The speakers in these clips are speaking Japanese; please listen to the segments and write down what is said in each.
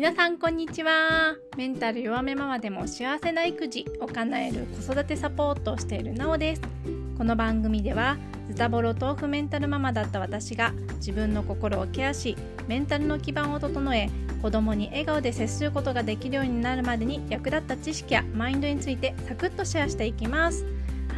皆さんこんにちは。メンタル弱めママでも幸せな育児を叶える子育てサポートをしているなおです。この番組ではズタボロ豆腐メンタルママだった私が自分の心をケアしメンタルの基盤を整え子供に笑顔で接することができるようになるまでに役立った知識やマインドについてサクッとシェアしていきます。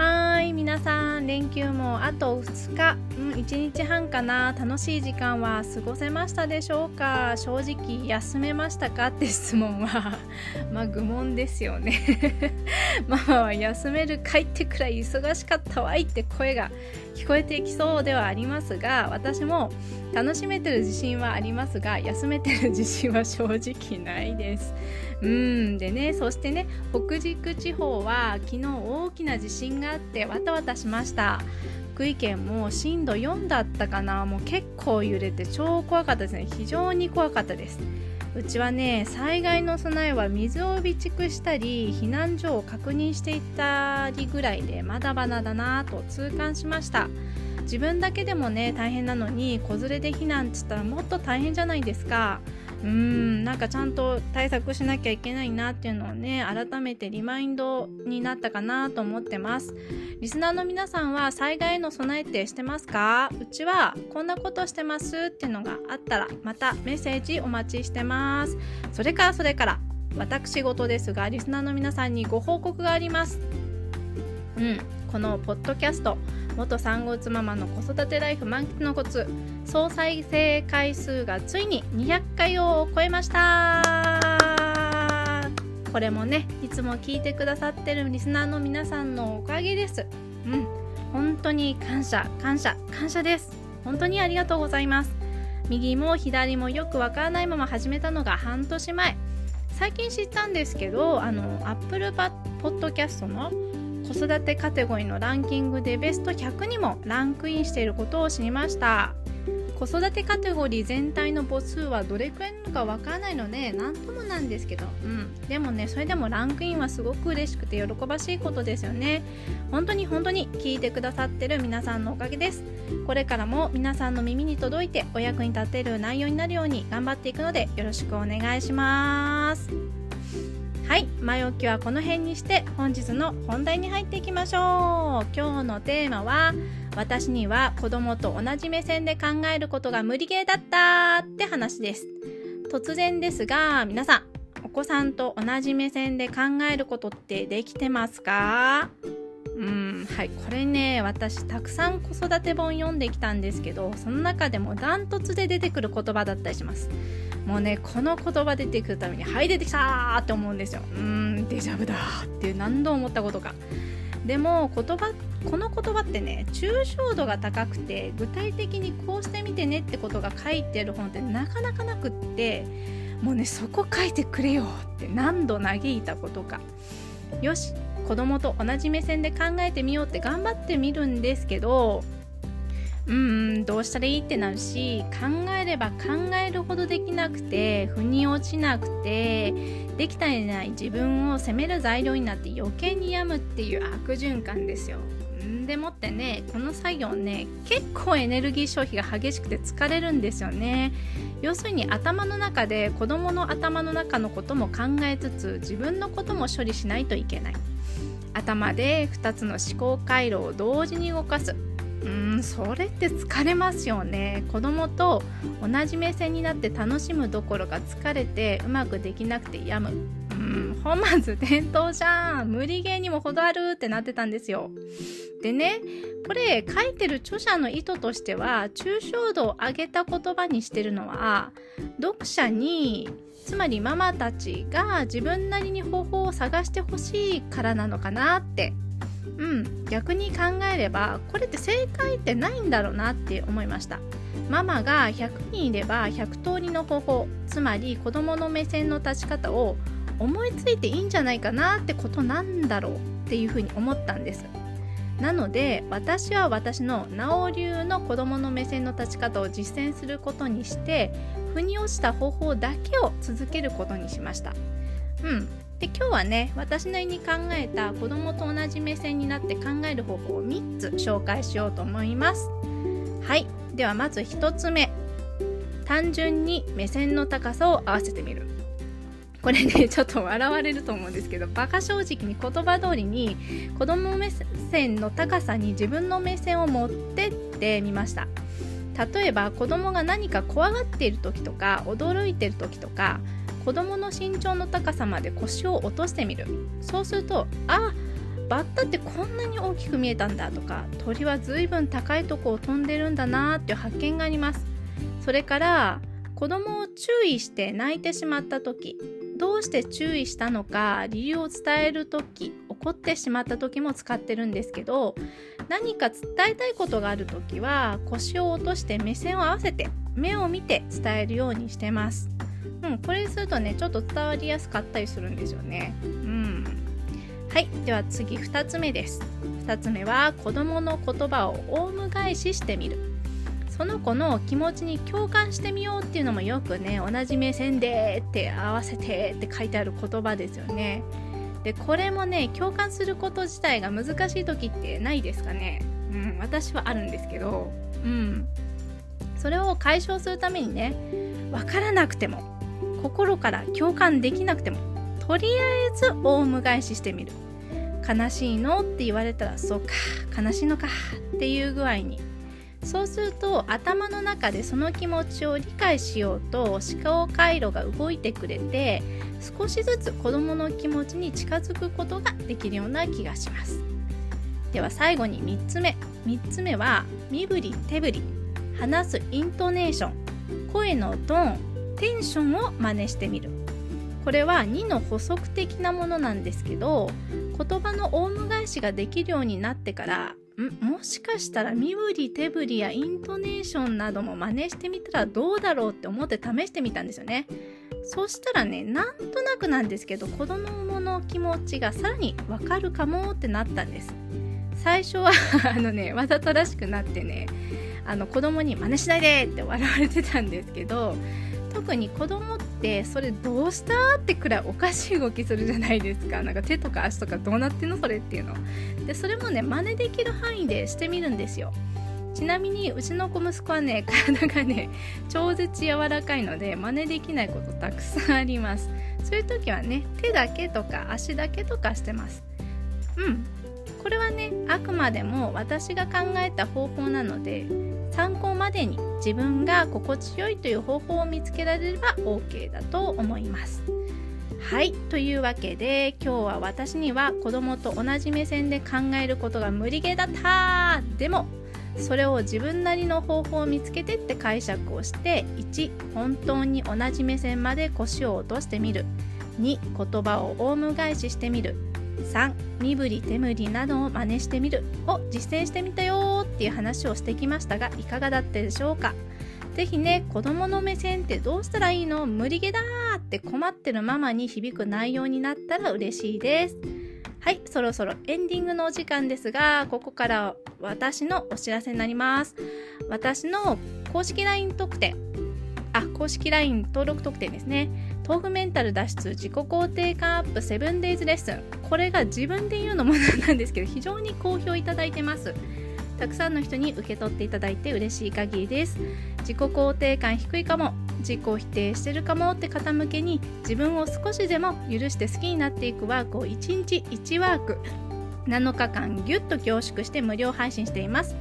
はい皆さん連休もあと2日、うん、1日半かな。楽しい時間は過ごせましたでしょうか？正直休めましたか？って質問は まあ愚問ですよね。ママは休めるかいってくらい忙しかったわい。って声が聞こえてきそうではありますが私も楽しめてる自信はありますが休めてる自信は正直ないです。うん。でねそしてね北陸地方は昨日大きな地震があってわたわたしました。福井県も震度4だったかな。もう結構揺れて超怖かったですね。非常に怖かったです。うちはね災害の備えは水を備蓄したり避難所を確認していったりぐらいでまだまだだなと痛感しました。自分だけでもね大変なのに子連れで避難っつったらもっと大変じゃないですか。うーんなんかちゃんと対策しなきゃいけないなっていうのをね改めてリマインドになったかなと思ってます。リスナーの皆さんは災害への備えってしてますか？うちはこんなことしてますっていうのがあったらまたメッセージお待ちしてます。それからそれから私事ですがリスナーの皆さんにご報告があります。うん。このポッドキャスト元産後うつママの子育てライフ満喫のコツ総再生回数がついに200回を超えました。これもねいつも聞いてくださってるリスナーの皆さんのおかげです。うん本当に感謝感謝感謝です。本当にありがとうございます。右も左もよくわからないまま始めたのが半年前。最近知ったんですけどあの Apple Podcast の子育てカテゴリーのランキングでベスト100にもランクインしていることを知りました。子育てカテゴリー全体の母数はどれくらいなのかわからないので何ともなんですけど、うん、でもねそれでもランクインはすごく嬉しくて喜ばしいことですよね。本当に本当に聞いてくださってる皆さんのおかげです。これからも皆さんの耳に届いてお役に立てる内容になるように頑張っていくのでよろしくお願いします。はい前置きはこの辺にして本日の本題に入っていきましょう。今日のテーマは私には子供と同じ目線で考えることが無理ゲーだったって話です。突然ですが皆さんお子さんと同じ目線で考えることってできてますか？うんはいこれね私たくさん子育て本読んできたんですけどその中でもダントツで出てくる言葉だったりします。もうねこの言葉出てくるために「はい出てきた!」って思うんですようんデジャブだって何度思ったことかでも言葉この言葉ってね抽象度が高くて具体的にこうしてみてねってことが書いてる本ってなかなかなくってもうねそこ書いてくれよって何度嘆いたことかよし子供と同じ目線で考えてみようって頑張ってみるんですけどうんどうしたらいいってなるし考えれば考えるほどできなくて腑に落ちなくてできたりない自分を責める材料になって余計に病むっていう悪循環ですよ。でもってねこの作業ね結構エネルギー消費が激しくて疲れるんですよね。要するに頭の中で子供の頭の中のことも考えつつ自分のことも処理しないといけない。頭で2つの思考回路を同時に動かす。うんそれって疲れますよね。子供と同じ目線になって楽しむどころか疲れてうまくできなくて病む。うん本末転倒じゃん。無理ゲーにも程あるってなってたんですよ。でねこれ書いてる著者の意図としては抽象度を上げた言葉にしてるのは読者につまりママたちが自分なりに方法を探してほしいからなのかなって。うん逆に考えればこれって正解ってないんだろうなって思いました。ママが100人いれば100通りの方法つまり子どもの目線の立ち方を思いついていいんじゃないかなってことなんだろうっていうふうに思ったんです。なので私は私のなお流の子どもの目線の立ち方を実践することにして腑に落ちた方法だけを続けることにしました。うんで今日はね私なりに考えた子供と同じ目線になって考える方法を3つ紹介しようと思います。はい。ではまず1つ目。単純に目線の高さを合わせてみる。これねちょっと笑われると思うんですけど馬鹿正直に言葉通りに子供目線の高さに自分の目線を持ってってみました。例えば子供が何か怖がっている時とか驚いている時とか子供の身長の高さまで腰を落としてみるそうするとあバッタってこんなに大きく見えたんだとか鳥は随分高いとこを飛んでるんだなっていう発見がありますそれから子供を注意して泣いてしまった時どうして注意したのか理由を伝える時怒ってしまった時も使ってるんですけど何か伝えたいことがある時は腰を落として目線を合わせて目を見て伝えるようにしてます。うん、これするとねちょっと伝わりやすかったりするんですよね。うん、はいでは次2つ目です。2つ目は子どもの言葉をオウム返ししてみる。その子の気持ちに共感してみようっていうのもよくね同じ目線でって合わせてって書いてある言葉ですよねでこれもね共感すること自体が難しい時ってないですかねうん私はあるんですけどうんそれを解消するためにね分からなくても心から共感できなくてもとりあえずオウム返ししてみる。悲しいのって言われたらそうか悲しいのかっていう具合に。そうすると頭の中でその気持ちを理解しようと思考回路が動いてくれて少しずつ子どもの気持ちに近づくことができるような気がします。では最後に3つ目。3つ目は身振り手振り。話すイントネーション。声のトーン。テンションを真似してみる。これは2の補足的なものなんですけど言葉のオウム返しができるようになってからもしかしたら身振り手振りやイントネーションなども真似してみたらどうだろうって思って試してみたんですよね。そしたらねなんとなくなんですけど子供の気持ちがさらにわかるかもってなったんです。最初は あのねわざとらしくなってねあの子供に真似しないでって笑われてたんですけど特に子供ってそれどうしたってくらいおかしい動きするじゃないですか。なんか手とか足とかどうなってんのそれっていうの。でそれもね真似できる範囲でしてみるんですよ。ちなみにうちの子息子はね 体がね超絶柔らかいので真似できないことたくさんあります。そういう時はね手だけとか足だけとかしてます。うん。これはねあくまでも私が考えた方法なので参考までに自分が心地よいという方法を見つけられれば OK だと思います。はい。というわけで今日は私には子供と同じ目線で考えることが無理ゲーだった。でもそれを自分なりの方法を見つけてって解釈をして1本当に同じ目線まで腰を落としてみる。2言葉をオウム返ししてみる。3身振り手振りなどを真似してみる。を実践してみたよっていう話をしてきましたがいかがだったでしょうか。是非ね子供の目線ってどうしたらいいの？無理ゲだって困ってるママに響く内容になったら嬉しいです。はいそろそろエンディングのお時間ですがここから私のお知らせになります。私の公式 LINE 特典。あ公式 LINE 登録特典ですね。豆腐メンタル脱出自己肯定感アップ 7days レッスン。これが自分で言うのもなんですけど非常に好評いただいてます。たくさんの人に受け取っていただいて嬉しい限りです。自己肯定感低いかも自己否定してるかもって方向けに自分を少しでも許して好きになっていくワークを1日1ワーク7日間ぎゅっと凝縮して無料配信しています。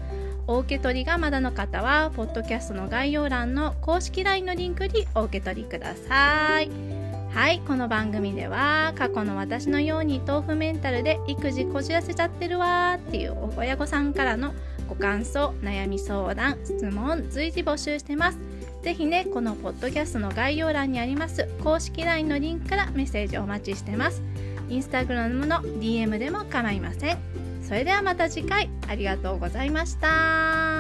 お受け取りがまだの方は、ポッドキャストの概要欄の公式 LINE のリンクにお受け取りください。はい、この番組では過去の私のように豆腐メンタルで育児こじらせちゃってるわーっていう親御さんからのご感想、悩み相談、質問随時募集してます。ぜひね、このポッドキャストの概要欄にあります公式 LINE のリンクからメッセージをお待ちしてます。インスタグラムの DM でも構いません。それではまた次回ありがとうございました。